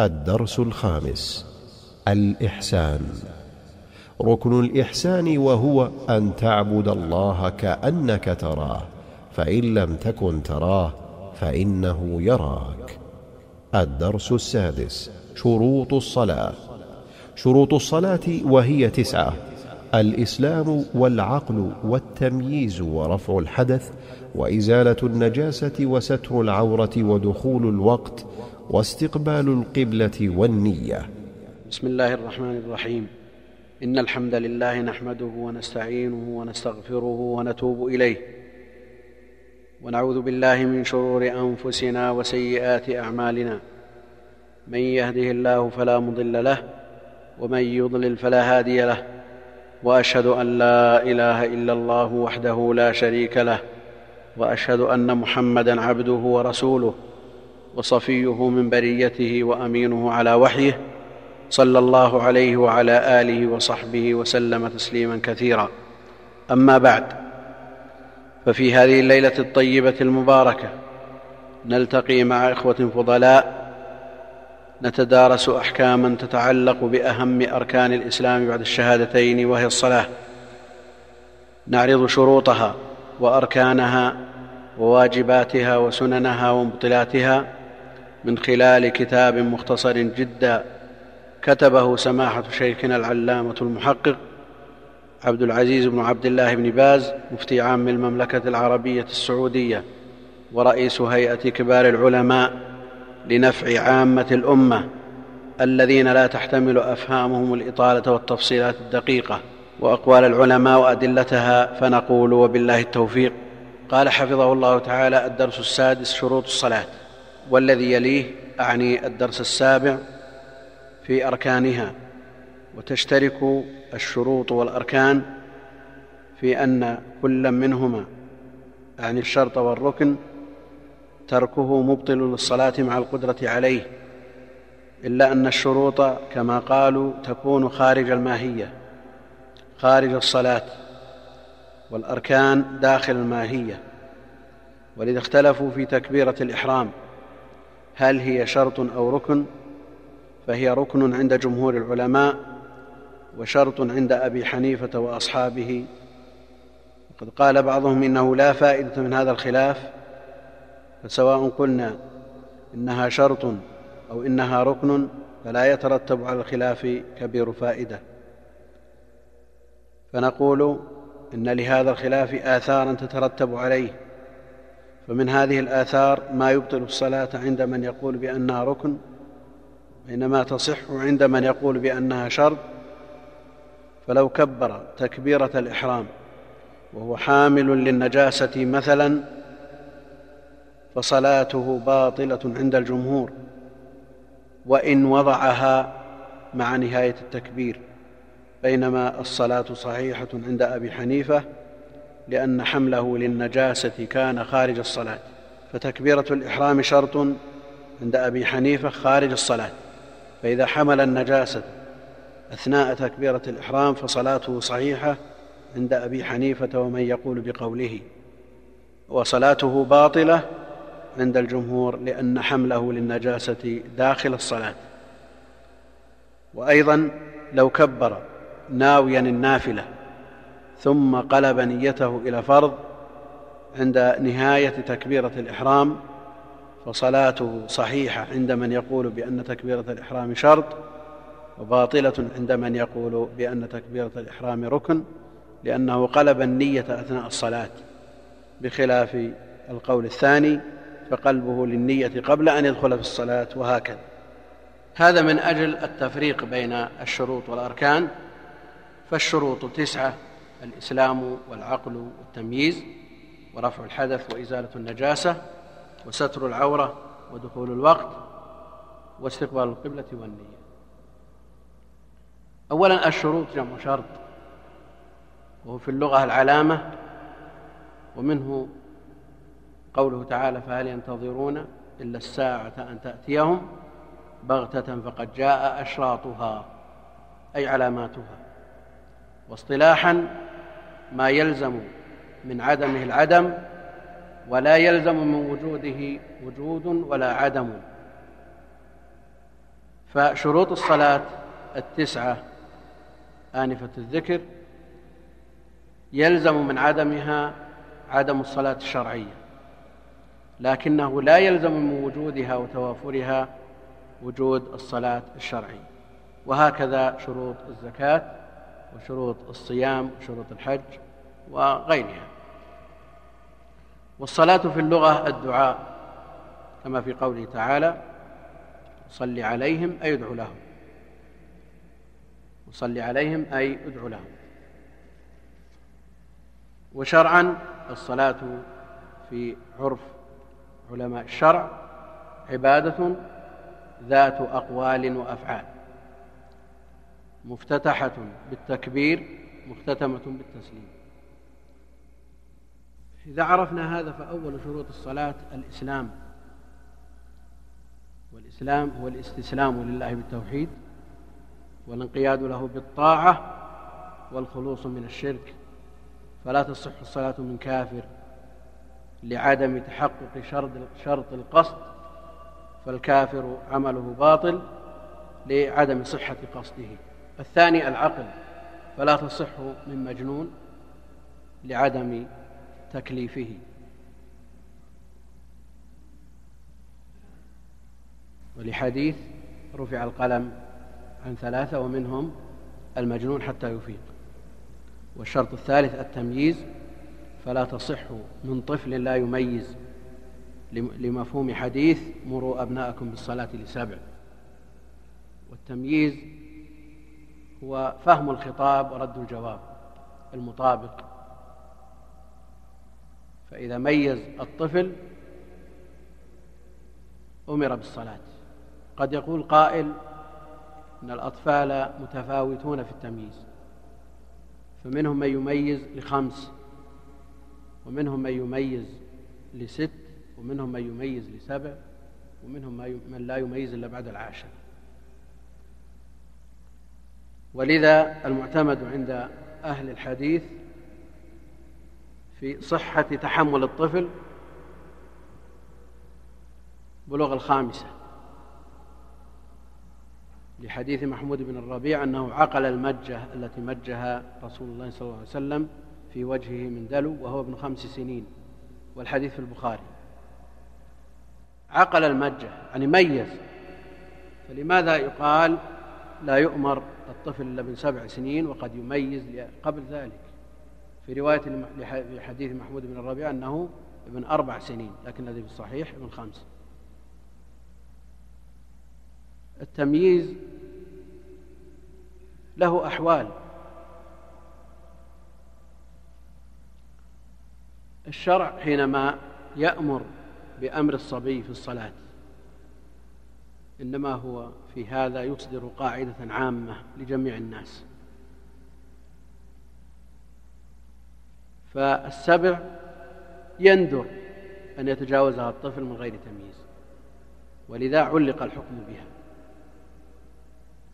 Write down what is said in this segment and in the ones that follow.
الدرس الخامس الإحسان. ركن الإحسان وهو أن تعبد الله كأنك تراه فإن لم تكن تراه فإنه يراك. الدرس السادس شروط الصلاة. شروط الصلاة وهي تسعة الإسلام والعقل والتمييز ورفع الحدث وإزالة النجاسة وستر العورة ودخول الوقت واستقبال القبلة والنية. بسم الله الرحمن الرحيم. إن الحمد لله نحمده ونستعينه ونستغفره ونتوب إليه. ونعوذ بالله من شرور أنفسنا وسيئات أعمالنا. من يهده الله فلا مضل له ومن يضلل فلا هادي له. وأشهد أن لا إله إلا الله وحده لا شريك له. وأشهد أن محمدا عبده ورسوله. وصفيه من بريته وأمينه على وحيه صلى الله عليه وعلى آله وصحبه وسلم تسليما كثيرا. أما بعد ففي هذه الليلة الطيبة المباركة نلتقي مع إخوة فضلاء نتدارس أحكاما تتعلق بأهم أركان الإسلام بعد الشهادتين وهي الصلاة. نعرض شروطها وأركانها وواجباتها وسننها ومبطلاتها. من خلال كتاب مختصر جدا كتبه سماحة شيخنا العلامة المحقق عبد العزيز بن عبد الله بن باز مفتي عام المملكة العربية السعودية ورئيس هيئة كبار العلماء لنفع عامة الأمة الذين لا تحتمل أفهامهم الإطالة والتفصيلات الدقيقة وأقوال العلماء وأدلتها فنقول وبالله التوفيق. قال حفظه الله تعالى الدرس السادس شروط الصلاة. والذي يليه أعني الدرس السابع في أركانها وتشترك الشروط والأركان في أن كل منهما يعني الشرط والركن تركه مبطل للصلاة مع القدرة عليه إلا أن الشروط كما قالوا تكون خارج الماهية خارج الصلاة والأركان داخل الماهية ولذا اختلفوا في تكبيرة الإحرام. هل هي شرط أو ركن؟ فهي ركن عند جمهور العلماء وشرط عند أبي حنيفة وأصحابه. وقد قال بعضهم إنه لا فائدة من هذا الخلاف فسواء قلنا إنها شرط أو إنها ركن فلا يترتب على الخلاف كبير فائدة. فنقول إن لهذا الخلاف اثارا تترتب عليه. فمن هذه الآثار ما يبطل الصلاة عند من يقول بأنها ركن بينما تصح عند من يقول بأنها شرط. فلو كبر تكبيرة الإحرام وهو حامل للنجاسة مثلا فصلاته باطلة عند الجمهور وإن وضعها مع نهاية التكبير بينما الصلاة صحيحة عند أبي حنيفة لأن حمله للنجاسة كان خارج الصلاة فتكبيرة الإحرام شرط عند أبي حنيفة خارج الصلاة فإذا حمل النجاسة أثناء تكبيرة الإحرام فصلاته صحيحة عند أبي حنيفة ومن يقول بقوله وصلاته باطلة عند الجمهور لأن حمله للنجاسة داخل الصلاة. وأيضا لو كبر ناويا النافلة ثم قلب نيته إلى فرض عند نهاية تكبيرة الإحرام فصلاته صحيحة عند من يقول بأن تكبيرة الإحرام شرط وباطلة عند من يقول بأن تكبيرة الإحرام ركن لأنه قلب النية أثناء الصلاة بخلاف القول الثاني فقلبه للنية قبل أن يدخل في الصلاة وهكذا. هذا من أجل التفريق بين الشروط والأركان فالشروط تسعة الإسلام والعقل والتمييز ورفع الحدث وإزالة النجاسة وستر العورة ودخول الوقت واستقبال القبلة والنية. اولا الشروط جمع شرط وهو في اللغة العلامة ومنه قوله تعالى فهل ينتظرون إلا الساعة أن تأتيهم؟ بغتة فقد جاء أشراطها أي علاماتها. واصطلاحا ما يلزم من عدمه العدم ولا يلزم من وجوده وجود ولا عدم. فشروط الصلاة التسعة آنفة الذكر يلزم من عدمها عدم الصلاة الشرعية لكنه لا يلزم من وجودها وتوافرها وجود الصلاة الشرعية وهكذا شروط الزكاة وشروط الصيام وشروط الحج وغيرها. والصلاة في اللغة الدعاء كما في قوله تعالى صل عليهم أي ادعو لهم. وصل عليهم أي ادعو لهم. وشرعا الصلاة في عرف علماء الشرع عبادة ذات أقوال وأفعال. مفتتحة بالتكبير مختتمة بالتسليم. إذا عرفنا هذا فأول شروط الصلاة الإسلام. والإسلام هو الاستسلام لله بالتوحيد والانقياد له بالطاعة والخلوص من الشرك. فلا تصح الصلاة من كافر لعدم تحقق شرط القصد فالكافر عمله باطل لعدم صحة قصده. الثاني العقل فلا تصح من مجنون لعدم تكليفه. ولحديث رفع القلم عن ثلاثة ومنهم المجنون حتى يفيق. والشرط الثالث التمييز فلا تصح من طفل لا يميز لمفهوم حديث مروا أبناءكم بالصلاة لسبع. والتمييز هو فهم الخطاب ورد الجواب المطابق. فإذا ميز الطفل أمر بالصلاة. قد يقول قائل إن الأطفال متفاوتون في التمييز فمنهم من يميز لخمس ومنهم من يميز لست ومنهم من يميز لسبع ومنهم من لا يميز إلا بعد العاشر. ولذا المعتمد عند أهل الحديث في صحة تحمل الطفل بلوغ الخامسة. لحديث محمود بن الربيع أنه عقل المجة التي مجها رسول الله صلى الله عليه وسلم في وجهه من دلو وهو ابن خمس سنين والحديث في البخاري. عقل المجة يعني ميز. فلماذا يقال لا يؤمر الطفل من سبع سنين وقد يميز قبل ذلك. في رواية لحديث محمود بن الربيع أنه ابن أربع سنين لكن الذي في الصحيح ابن خمس. التمييز له أحوال. الشرع حينما يأمر بأمر الصبي في الصلاة إنما هو في هذا يصدر قاعدة عامة لجميع الناس. فالسبع يندر أن يتجاوزها الطفل من غير تمييز ولذا علق الحكم بها.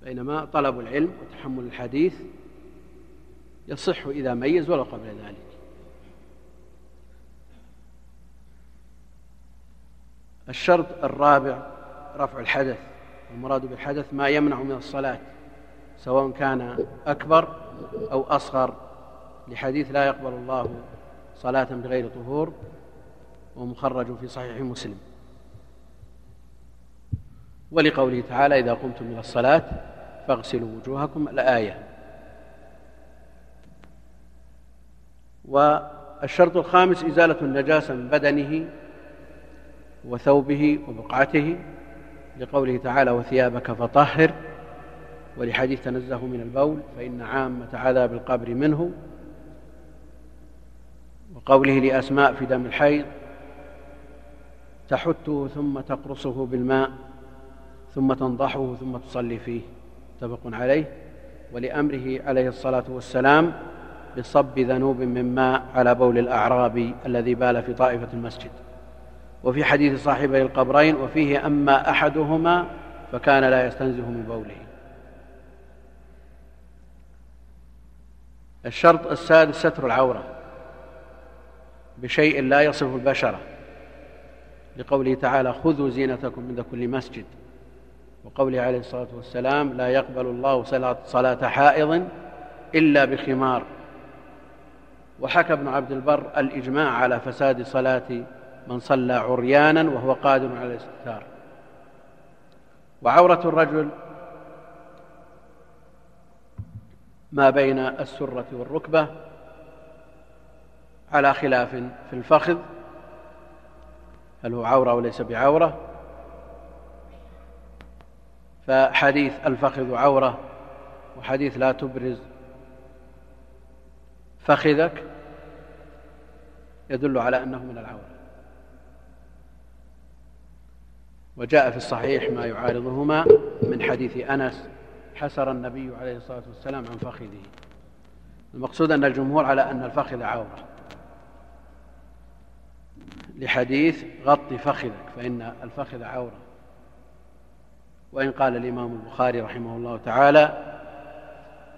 بينما طلب العلم وتحمل الحديث يصح إذا ميز ولو قبل ذلك. الشرط الرابع رفع الحدث المراد بالحدث ما يمنع من الصلاة سواء كان أكبر أو أصغر. لحديث لا يقبل الله صلاة بغير طهور ومخرج في صحيح مسلم. ولقوله تعالى إذا قمتم إلى الصلاة فاغسلوا وجوهكم الآية. والشرط الخامس إزالة النجاسة من بدنه وثوبه وبقعته. لقوله تعالى وثيابك فطهر ولحديث تنزه من البول فإن عامة عذاب القبر منه وقوله لأسماء في دم الحيض تحته ثم تقرصه بالماء ثم تنضحه ثم تصلي فيه متفق عليه. ولأمره عليه الصلاة والسلام بصب ذنوب من ماء على بول الأعرابي الذي بال في طائفة المسجد. وفي حديث صاحبي القبرين وفيه أما أحدهما فكان لا يستنزه من بوله. الشرط السادس ستر العورة بشيء لا يصف البشرة لقوله تعالى خذوا زينتكم عند كل مسجد. وقوله عليه الصلاة والسلام لا يقبل الله صلاة حائض إلا بخمار. وحكى ابن عبد البر الإجماع على فساد صلاة من صلى عريانا وهو قادر على الاستتار وعورة الرجل ما بين السرة والركبة على خلاف في الفخذ هل هو عورة وليس بعورة. فحديث الفخذ عورة وحديث لا تبرز فخذك يدل على أنه من العورة. وجاء في الصحيح ما يعارضهما من حديث أنس حسر النبي عليه الصلاة والسلام عن فخذه. المقصود أن الجمهور على أن الفخذ عورة. لحديث غط فخذك فإن الفخذ عورة. وإن قال الإمام البخاري رحمه الله تعالى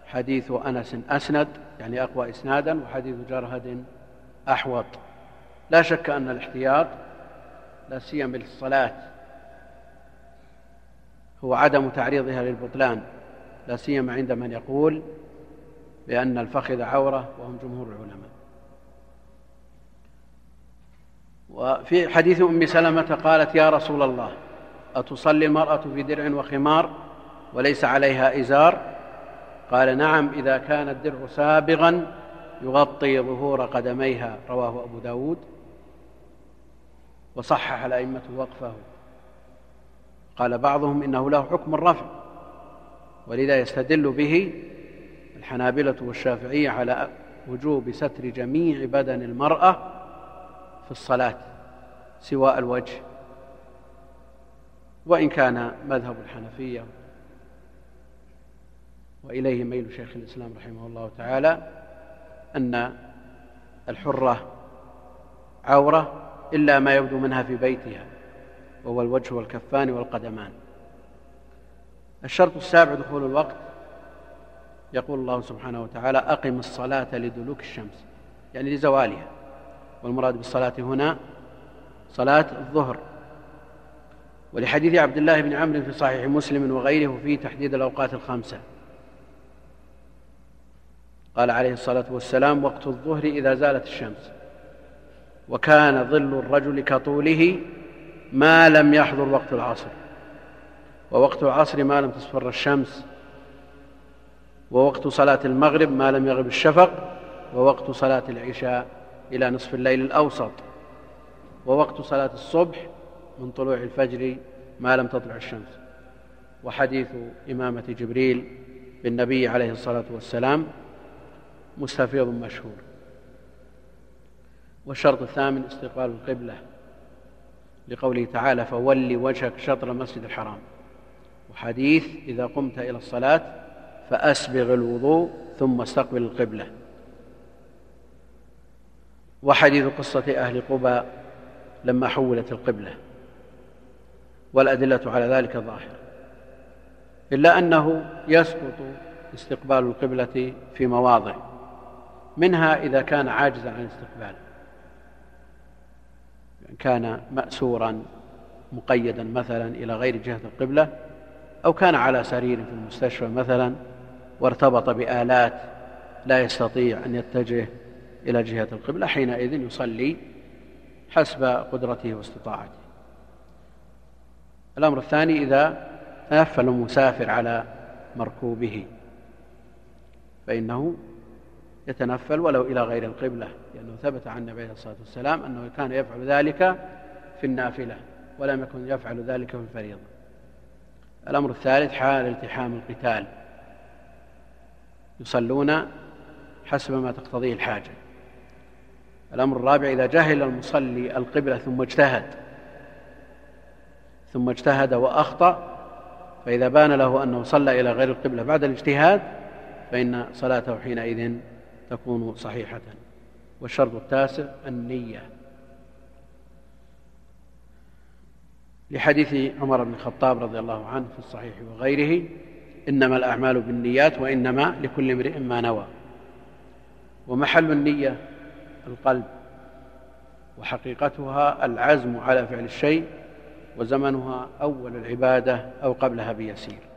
حديث أنس أسند يعني أقوى إسنادا وحديث جرهد أحوط. لا شك أن الاحتياط لا سيما للصلاة هو عدم تعريضها للبطلان لا سيما عند من يقول بأن الفخذ عورة وهم جمهور العلماء. وفي حديث أم سلمة قالت يا رسول الله أتصلي المرأة في درع وخمار وليس عليها إزار؟ قال نعم إذا كان الدرع سابغا يغطي ظهور قدميها. رواه أبو داود. وصحح الأئمة وقفه. قال بعضهم إنه له حكم الرفع ولذا يستدل به الحنابلة والشافعية على وجوب ستر جميع بدن المرأة في الصلاة سواء الوجه وإن كان مذهب الحنفية وإليه ميل شيخ الإسلام رحمه الله تعالى أن الحرة عورة إلا ما يبدو منها في بيتها. وهو الوجه والكفان والقدمان. الشرط السابع دخول الوقت. يقول الله سبحانه وتعالى أقم الصلاة لدلوك الشمس يعني لزوالها. والمراد بالصلاة هنا صلاة الظهر. ولحديث عبد الله بن عمرو في صحيح مسلم وغيره في تحديد الأوقات الخمسة. قال عليه الصلاة والسلام وقت الظهر إذا زالت الشمس. وكان ظل الرجل كطوله ما لم يحضر وقت العصر. ووقت العصر ما لم تصفر الشمس. ووقت صلاة المغرب ما لم يغب الشفق. ووقت صلاة العشاء إلى نصف الليل الأوسط. ووقت صلاة الصبح من طلوع الفجر ما لم تطلع الشمس. وحديث إمامة جبريل بالنبي عليه الصلاة والسلام مستفيض مشهور. والشرط الثامن استقبال القبلة. لقوله تعالى فول وجهك شطر المسجد الحرام. وحديث إذا قمت إلى الصلاة فأسبغ الوضوء ثم استقبل القبلة. وحديث قصة أهل قبى لما حولت القبلة. والأدلة على ذلك ظاهرة. إلا أنه يسقط استقبال القبلة في مواضع. منها إذا كان عاجزا عن الاستقبال. كان مأسورا مقيدا مثلا إلى غير جهة القبلة أو كان على سرير في المستشفى مثلا وارتبط بآلات لا يستطيع أن يتجه إلى جهة القبلة حينئذ يصلي حسب قدرته واستطاعته. الأمر الثاني إذا تنفل المسافر على مركوبه فإنه يتنفل ولو إلى غير القبلة لأنه ثبت عن النبي عليه الصلاة والسلام أنه كان يفعل ذلك في النافلة ولم يكن يفعل ذلك في الفريضة. الأمر الثالث حال التحام القتال. يصلون حسب ما تقتضيه الحاجة. الأمر الرابع إذا جهل المصلي القبلة ثم اجتهد ثم اجتهد وأخطأ فإذا بان له أنه صلى إلى غير القبلة بعد الاجتهاد فإن صلاته حينئذ تكون صحيحة. والشرط التاسع النية. لحديث عمر بن الخطاب رضي الله عنه في الصحيح وغيره إنما الأعمال بالنيات وإنما لكل امرئ ما نوى. ومحل النية القلب. وحقيقتها العزم على فعل الشيء وزمنها أول العبادة أو قبلها بيسير.